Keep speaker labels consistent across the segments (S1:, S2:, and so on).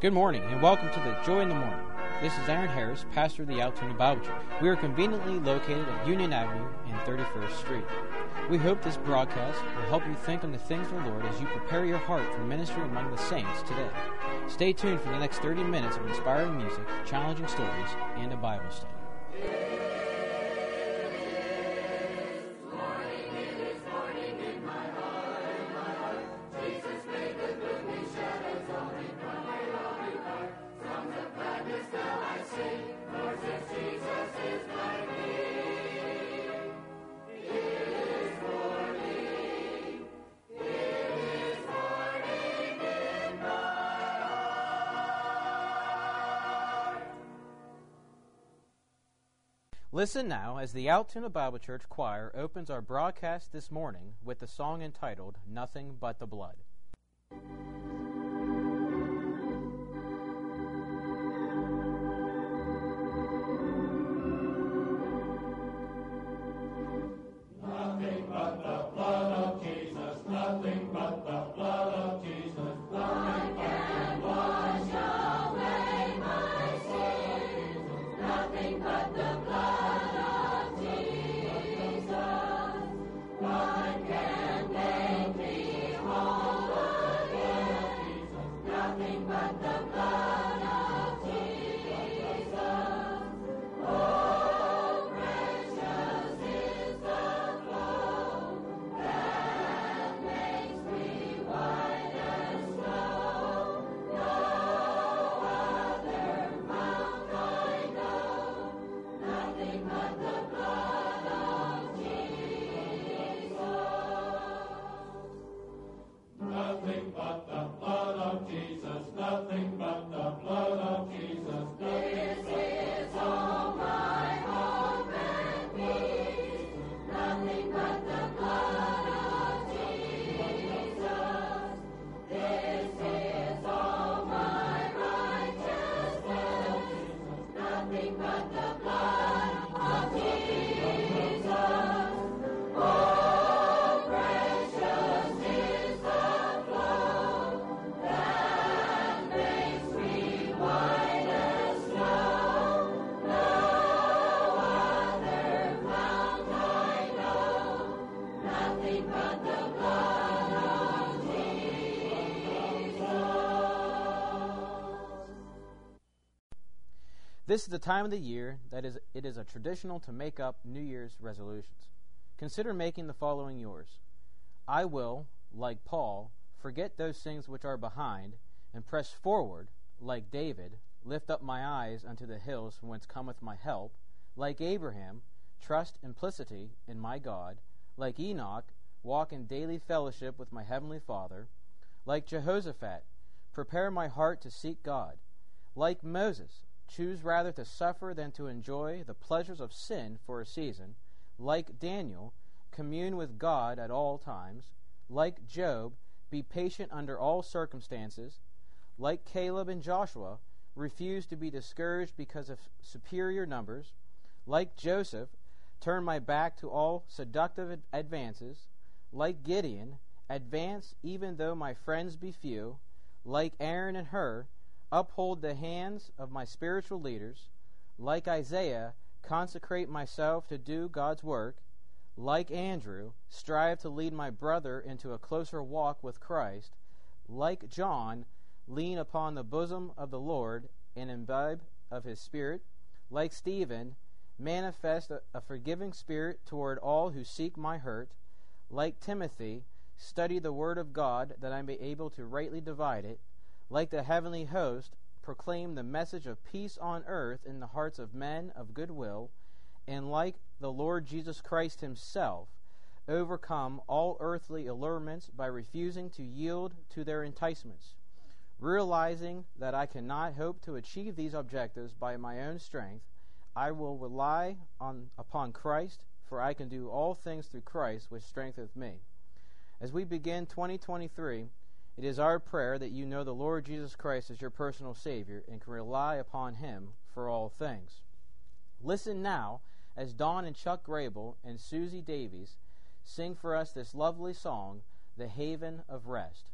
S1: Good morning and welcome to the Joy in the Morning. This is Aaron Harris, pastor of the Altoona Bible Church. We are conveniently located at Union Avenue and 31st Street. We hope this broadcast will help you think on the things of the Lord as you prepare your heart for ministry among the saints today. Stay tuned for the next 30 minutes of inspiring music, challenging stories, and a Bible study. Listen now as the Altoona Bible Church Choir opens our broadcast this morning with the song entitled Nothing But the Blood. blood, the blood. This is the time of the year that is, it is a traditional to make up New Year's resolutions. Consider making the following yours. I will, like Paul, forget those things which are behind, and press forward, like David, lift up my eyes unto the hills from whence cometh my help, like Abraham, trust implicitly in my God, like Enoch, walk in daily fellowship with my heavenly Father, like Jehoshaphat, prepare my heart to seek God, like Moses, choose rather to suffer than to enjoy the pleasures of sin for a season, like Daniel, commune with God at all times, like Job, be patient under all circumstances, like Caleb and Joshua, refuse to be discouraged because of superior numbers, like Joseph, turn my back to all seductive advances, like Gideon, advance even though my friends be few, like Aaron and Hur, uphold the hands of my spiritual leaders, like Isaiah, consecrate myself to do God's work, like Andrew, strive to lead my brother into a closer walk with Christ, like John, lean upon the bosom of the Lord and imbibe of his Spirit, like Stephen, manifest a, a forgiving spirit toward all who seek my hurt, like Timothy, study the Word of God that I may be able to rightly divide it, like the heavenly host, proclaim the message of peace on earth in the hearts of men of good will, and like the Lord Jesus Christ himself, overcome all earthly allurements by refusing to yield to their enticements. Realizing that I cannot hope to achieve these objectives by my own strength, I will rely on, upon Christ, for I can do all things through Christ which strengtheneth me. As we begin 2023, it is our prayer that you know the Lord Jesus Christ as your personal Savior and can rely upon Him for all things. Listen now as Don and Chuck Grable and Susie Davies sing for us this lovely song, The Haven of Rest.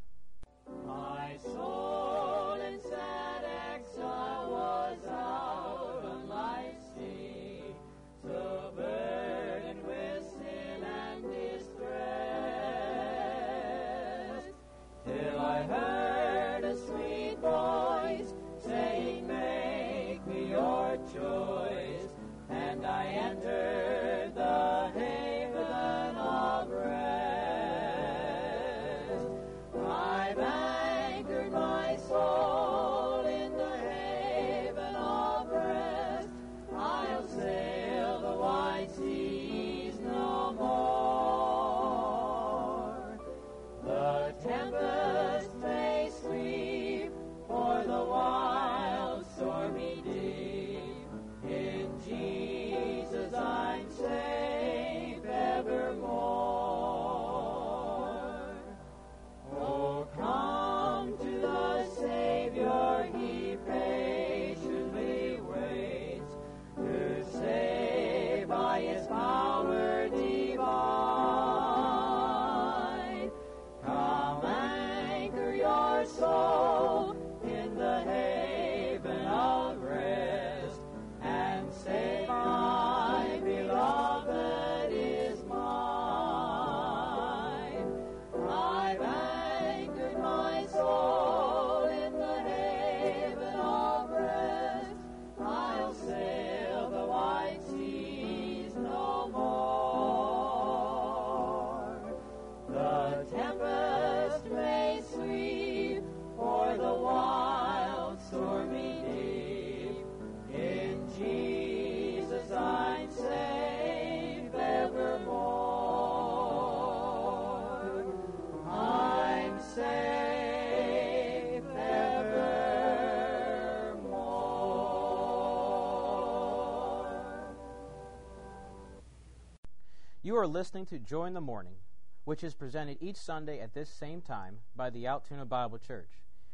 S1: You are listening to Joy in the Morning, which is presented each Sunday at this same time by the Altoona Bible Church.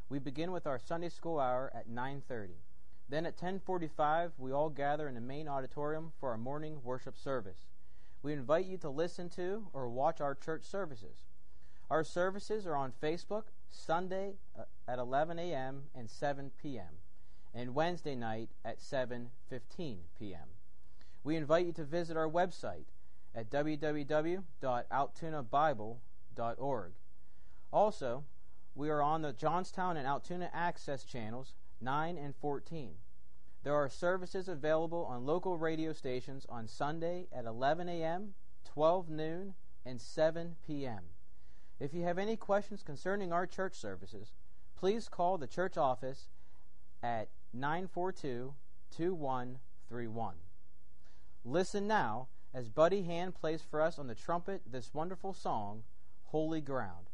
S1: We begin with our Sunday school hour at 9:30. Then at 10:45, we all gather in the main auditorium for our morning worship service. We invite you to listen to or watch our church services. Our services are on Facebook Sunday uh, at 11 a.m. and 7 p.m. and Wednesday night at 7:15 p.m. We invite you to visit our website at www.altoona.bible.org. Also, we are on the Johnstown and Altoona Access channels 9 and 14. There are services available on local radio stations on Sunday at 11 a.m., 12 noon, and 7 p.m. If you have any questions concerning our church services, please call the church office at 942 2131. Listen now as Buddy Hand plays for us on the trumpet this wonderful song, Holy Ground.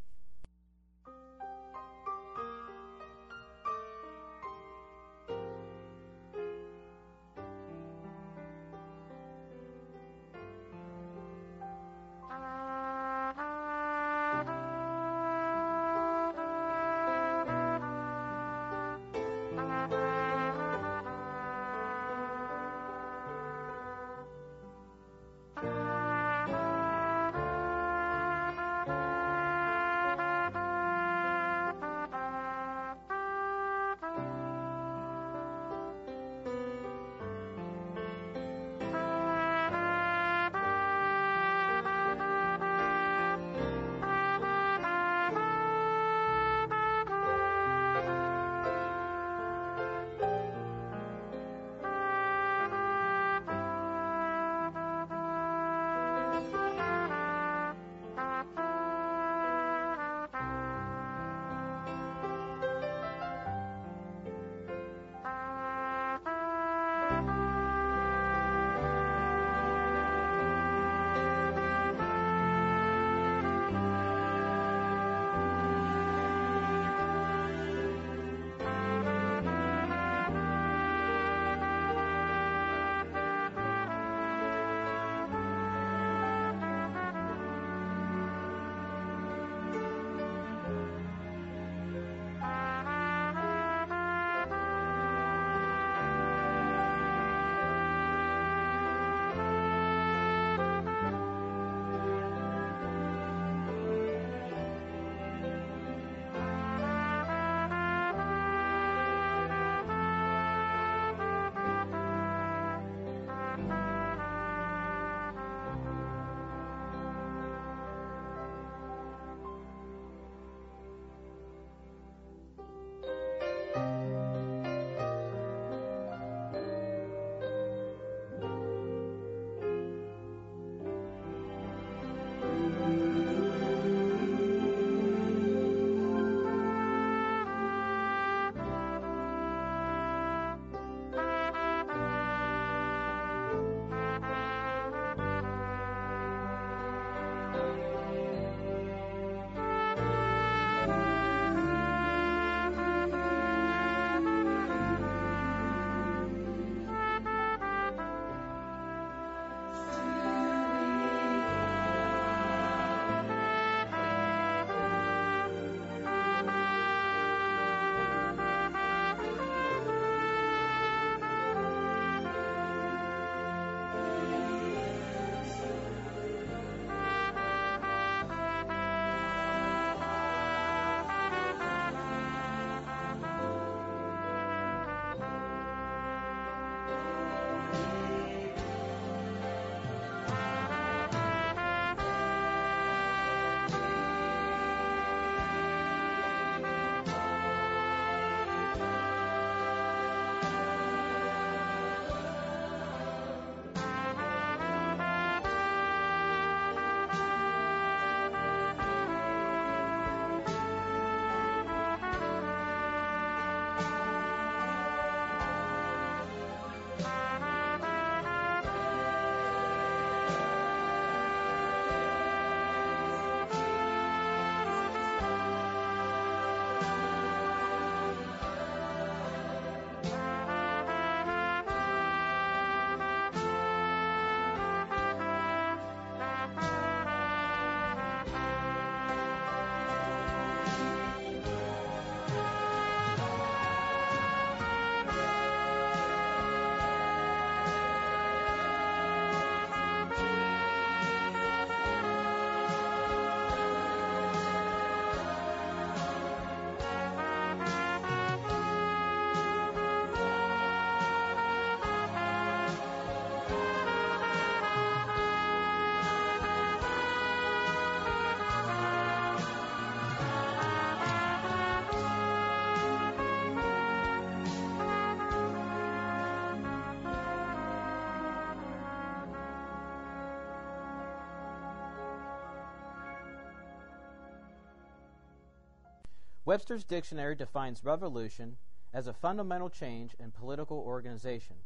S1: Webster's dictionary defines revolution as a fundamental change in political organization,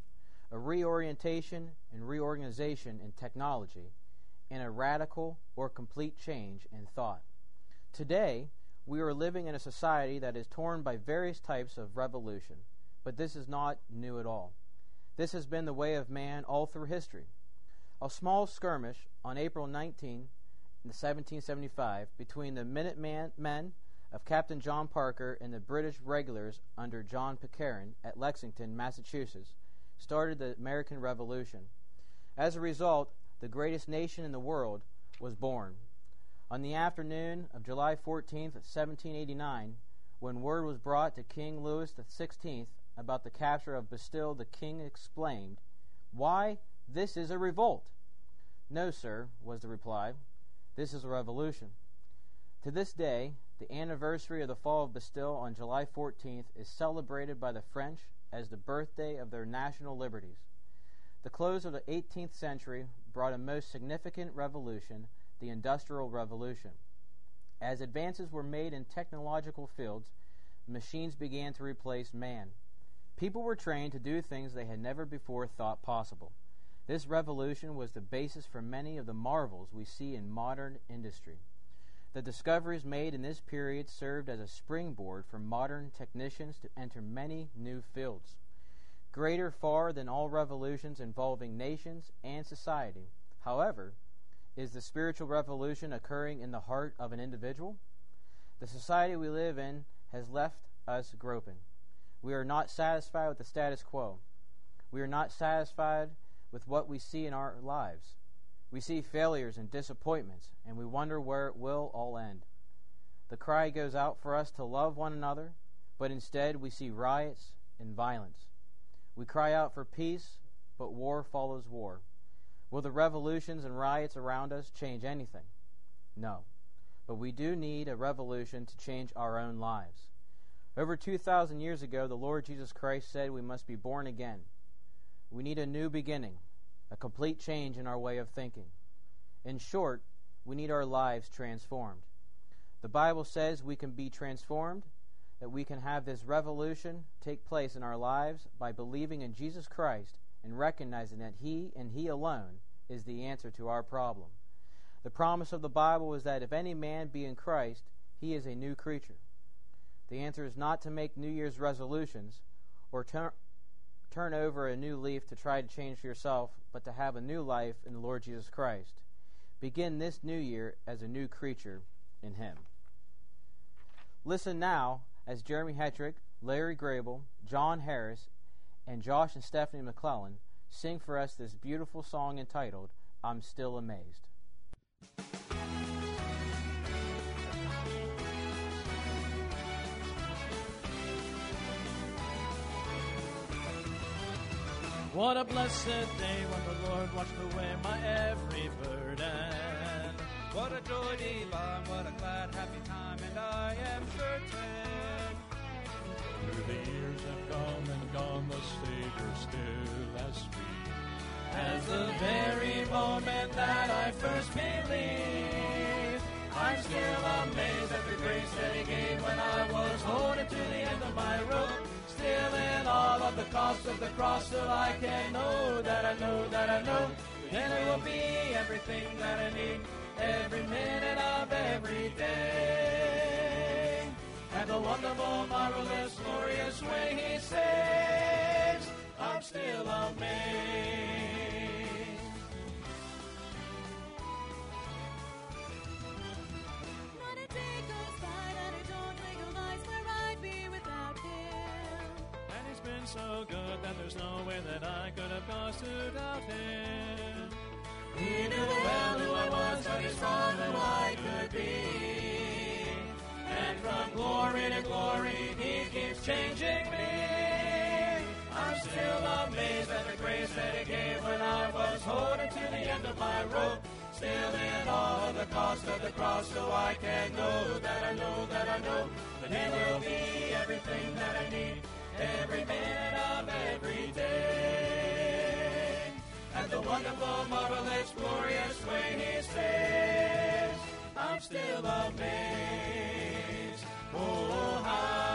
S1: a reorientation and reorganization in technology, and a radical or complete change in thought. Today, we are living in a society that is torn by various types of revolution, but this is not new at all. This has been the way of man all through history. A small skirmish on April 19, 1775, between the Minutemen men of Captain John Parker and the British regulars under John Pitcairn at Lexington, Massachusetts, started the American Revolution. As a result, the greatest nation in the world was born. On the afternoon of July 14, 1789, when word was brought to King Louis XVI about the capture of Bastille, the king exclaimed, Why, this is a revolt! No, sir, was the reply. This is a revolution. To this day, the anniversary of the fall of Bastille on July 14th is celebrated by the French as the birthday of their national liberties. The close of the 18th century brought a most significant revolution, the Industrial Revolution. As advances were made in technological fields, machines began to replace man. People were trained to do things they had never before thought possible. This revolution was the basis for many of the marvels we see in modern industry. The discoveries made in this period served as a springboard for modern technicians to enter many new fields. Greater far than all revolutions involving nations and society, however, is the spiritual revolution occurring in the heart of an individual. The society we live in has left us groping. We are not satisfied with the status quo. We are not satisfied with what we see in our lives. We see failures and disappointments, and we wonder where it will all end. The cry goes out for us to love one another, but instead we see riots and violence. We cry out for peace, but war follows war. Will the revolutions and riots around us change anything? No. But we do need a revolution to change our own lives. Over 2,000 years ago, the Lord Jesus Christ said we must be born again. We need a new beginning a complete change in our way of thinking. In short, we need our lives transformed. The Bible says we can be transformed, that we can have this revolution take place in our lives by believing in Jesus Christ and recognizing that He and He alone is the answer to our problem. The promise of the Bible is that if any man be in Christ, he is a new creature. The answer is not to make New Year's resolutions or turn, turn over a new leaf to try to change yourself, but to have a new life in the Lord Jesus Christ. Begin this new year as a new creature in Him. Listen now as Jeremy Hetrick, Larry Grable, John Harris, and Josh and Stephanie McClellan sing for us this beautiful song entitled, I'm Still Amazed.
S2: What a blessed day when the Lord washed away my every burden. What a joy divine, what a glad, happy time, and I am certain. Through the years have come and gone, the Savior still as sweet. As the very moment that I first believed, I'm still amazed at the grace that He gave when I was holding to the end of my rope still in all of the cost of the cross so I can know that I know that I know. Then it will be everything that I need every minute of every day. And the wonderful marvelous glorious way he saves I'm still amazed so good that there's no way that I could have caused to doubt him. He knew well who I was, but he saw who I could be. And from glory to glory, he keeps changing me. I'm still amazed at the grace that he gave when I was holding to the end of my rope. Still in awe of the cost of the cross, so I can know that I know that I know that he will be everything that I need every minute of every day. And the wonderful, marvelous, glorious way he saves, I'm still amazed. Oh, how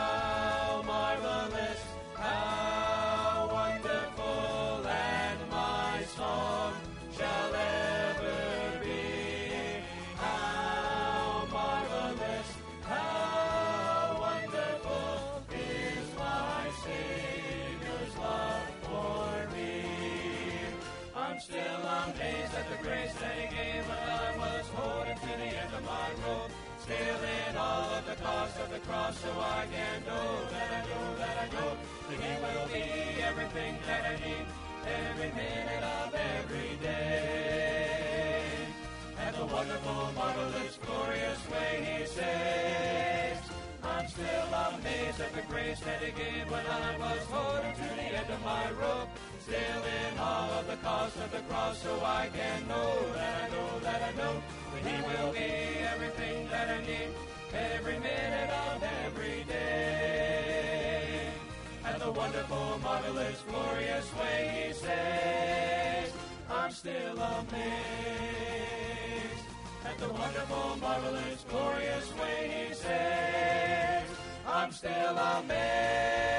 S2: every minute of every day. And the wonderful, marvelous, glorious way He saves. I'm still amazed at the grace that He gave when I was holding to the end of my rope. Still in all of the cost of the cross, so I can know that I know that I know that He will be everything wonderful, marvelous, glorious way He saves, I'm still amazed. At the wonderful, marvelous, glorious way He saves, I'm still amazed.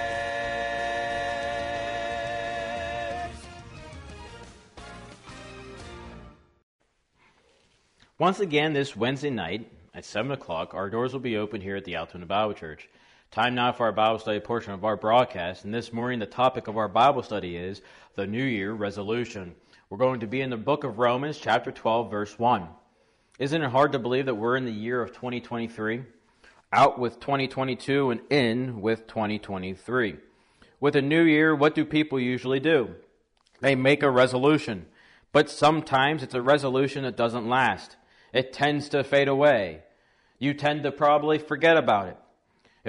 S1: Once again, this Wednesday night at 7 o'clock, our doors will be open here at the Altoona Bible Church. Time now for our Bible study portion of our broadcast, and this morning the topic of our Bible study is the New Year resolution. We're going to be in the book of Romans, chapter 12, verse 1. Isn't it hard to believe that we're in the year of 2023? Out with 2022 and in with 2023. With a new year, what do people usually do? They make a resolution, but sometimes it's a resolution that doesn't last. It tends to fade away. You tend to probably forget about it.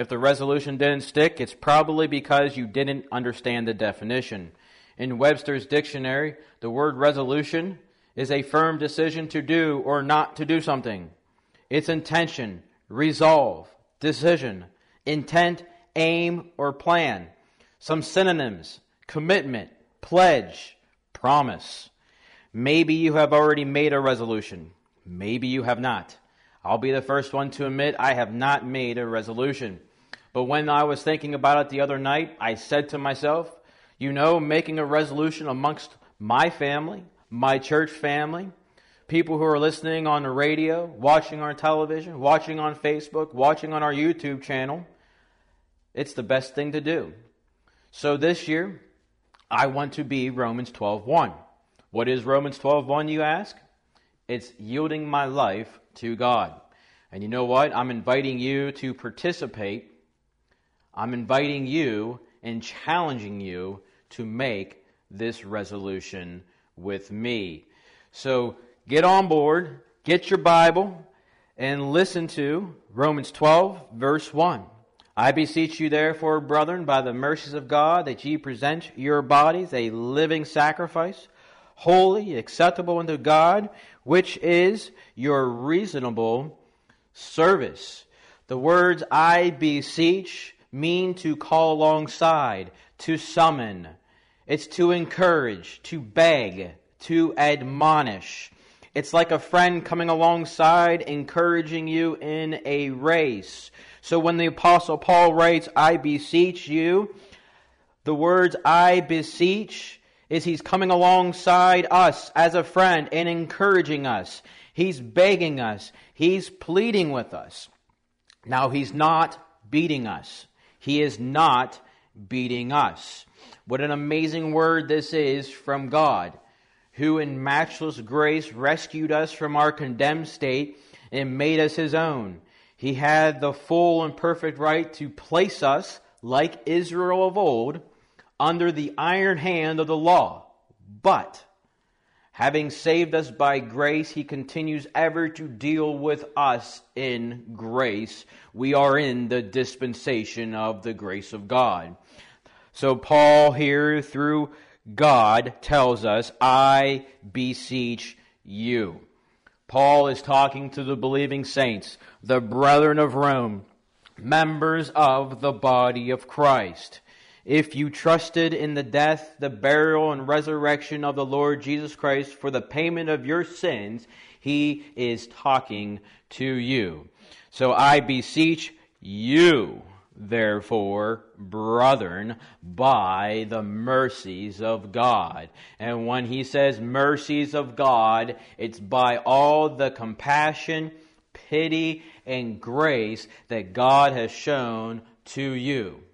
S1: If the resolution didn't stick, it's probably because you didn't understand the definition. In Webster's dictionary, the word resolution is a firm decision to do or not to do something. It's intention, resolve, decision, intent, aim, or plan. Some synonyms commitment, pledge, promise. Maybe you have already made a resolution. Maybe you have not. I'll be the first one to admit I have not made a resolution. But when I was thinking about it the other night, I said to myself, you know, making a resolution amongst my family, my church family, people who are listening on the radio, watching on television, watching on Facebook, watching on our YouTube channel, it's the best thing to do. So this year, I want to be Romans 12:1. What is Romans 12:1 you ask? It's yielding my life to God. And you know what? I'm inviting you to participate. I'm inviting you and challenging you to make this resolution with me. So get on board, get your Bible, and listen to Romans 12, verse 1. I beseech you, therefore, brethren, by the mercies of God, that ye present your bodies a living sacrifice, holy, acceptable unto God, which is your reasonable service. The words I beseech mean to call alongside, to summon. It's to encourage, to beg, to admonish. It's like a friend coming alongside, encouraging you in a race. So when the Apostle Paul writes, I beseech you, the words I beseech is he's coming alongside us as a friend and encouraging us. He's begging us. He's pleading with us. Now, he's not beating us. He is not beating us. What an amazing word this is from God, who in matchless grace rescued us from our condemned state and made us his own. He had the full and perfect right to place us, like Israel of old, under the iron hand of the law. But, having saved us by grace, he continues ever to deal with us in grace. We are in the dispensation of the grace of God. So, Paul here, through God, tells us, I beseech you. Paul is talking to the believing saints, the brethren of Rome, members of the body of Christ. If you trusted in the death, the burial, and resurrection of the Lord Jesus Christ for the payment of your sins, he is talking to you. So I beseech You, therefore, brethren, by the mercies of God. And when he says mercies of God, it's by all the compassion, pity, and grace that God has shown to you.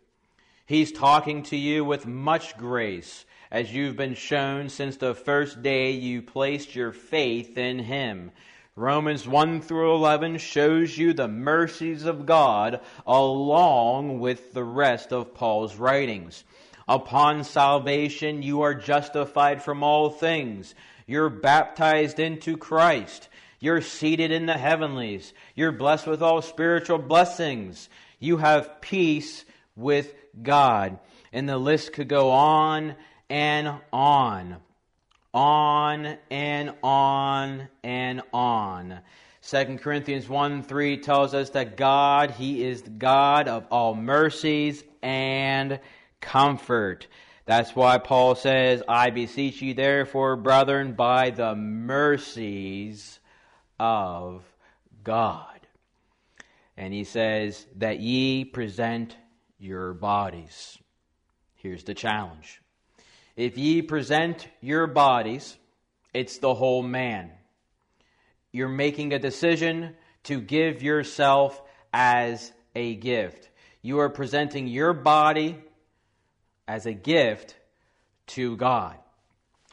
S1: He's talking to you with much grace as you've been shown since the first day you placed your faith in Him. Romans 1 through 11 shows you the mercies of God along with the rest of Paul's writings. Upon salvation, you are justified from all things. You're baptized into Christ. You're seated in the heavenlies. You're blessed with all spiritual blessings. You have peace with God. And the list could go on and on on and on and on. 2 Corinthians 1 3 tells us that God, He is the God of all mercies and comfort. That's why Paul says, I beseech you, therefore, brethren, by the mercies of God. And he says, that ye present your bodies. Here's the challenge if ye present your bodies, it's the whole man. You're making a decision to give yourself as a gift. You are presenting your body as a gift to God.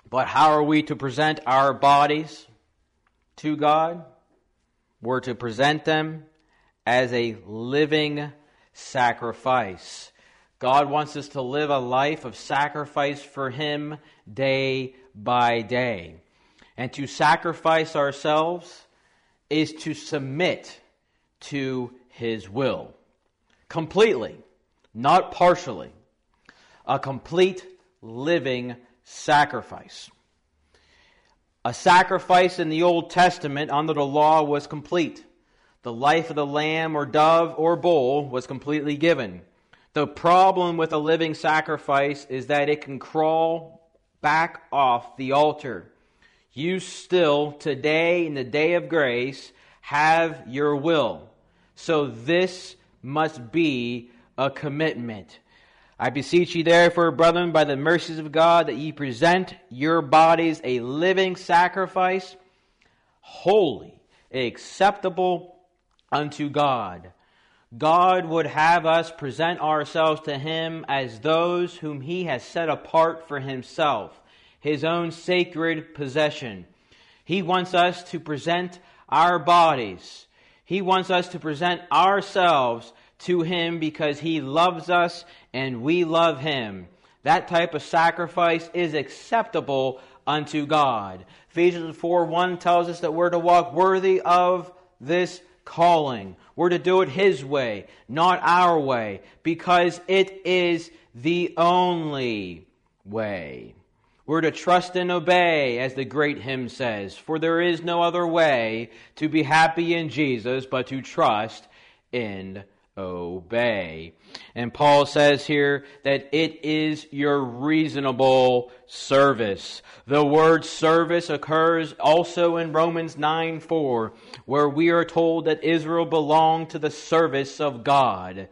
S1: But how are we to present our bodies to God? We're to present them as a living sacrifice. God wants us to live a life of sacrifice for Him day by day. And to sacrifice ourselves is to submit to His will completely, not partially. A complete living sacrifice. A sacrifice in the Old Testament under the law was complete. The life of the lamb or dove or bull was completely given. The problem with a living sacrifice is that it can crawl back off the altar. You still, today, in the day of grace, have your will. So this must be a commitment. I beseech you, therefore, brethren, by the mercies of God, that ye present your bodies a living sacrifice, holy, acceptable unto God God would have us present ourselves to Him as those whom He has set apart for Himself, His own sacred possession. He wants us to present our bodies. He wants us to present ourselves to Him because He loves us and we love Him. That type of sacrifice is acceptable unto God. Ephesians 4 1 tells us that we're to walk worthy of this calling. We're to do it His way, not our way, because it is the only way. We're to trust and obey, as the great hymn says, for there is no other way to be happy in Jesus but to trust and obey. And Paul says here that it is your reasonable service. The word service occurs also in Romans 9 4, where we are told that Israel belonged to the service of God.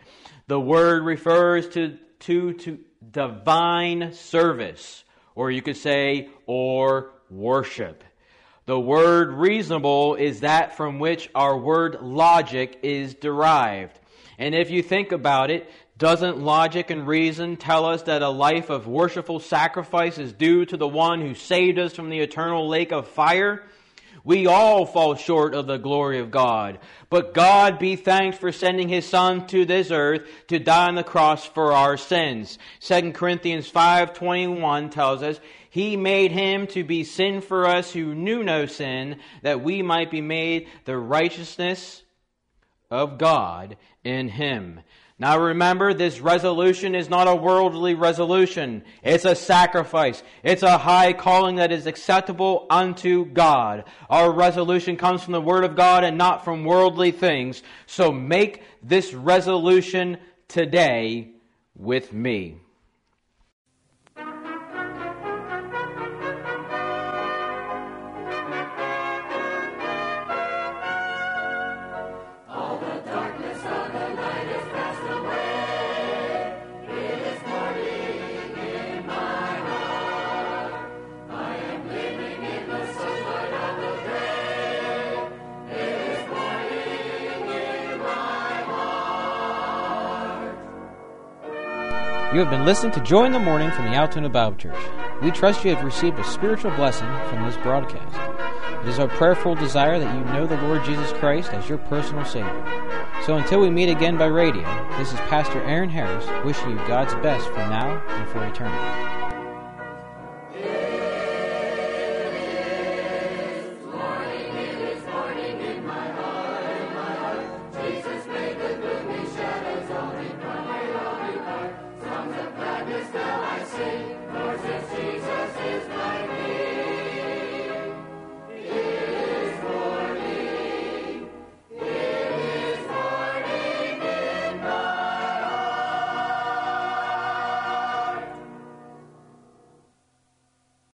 S1: The word refers to, to, to divine service, or you could say, or worship. The word reasonable is that from which our word logic is derived. And if you think about it, doesn't logic and reason tell us that a life of worshipful sacrifice is due to the one who saved us from the eternal lake of fire? We all fall short of the glory of God. But God be thanked for sending his son to this earth to die on the cross for our sins. 2 Corinthians 5:21 tells us, "He made him to be sin for us who knew no sin, that we might be made the righteousness of God in him. Now remember, this resolution is not a worldly resolution. It's a sacrifice. It's a high calling that is acceptable unto God. Our resolution comes from the Word of God and not from worldly things. So make this resolution today with me. You have been listening to Joy in the Morning from the Altoona Bible Church. We trust you have received a spiritual blessing from this broadcast. It is our prayerful desire that you know the Lord Jesus Christ as your personal Savior. So until we meet again by radio, this is Pastor Aaron Harris wishing you God's best for now and for eternity.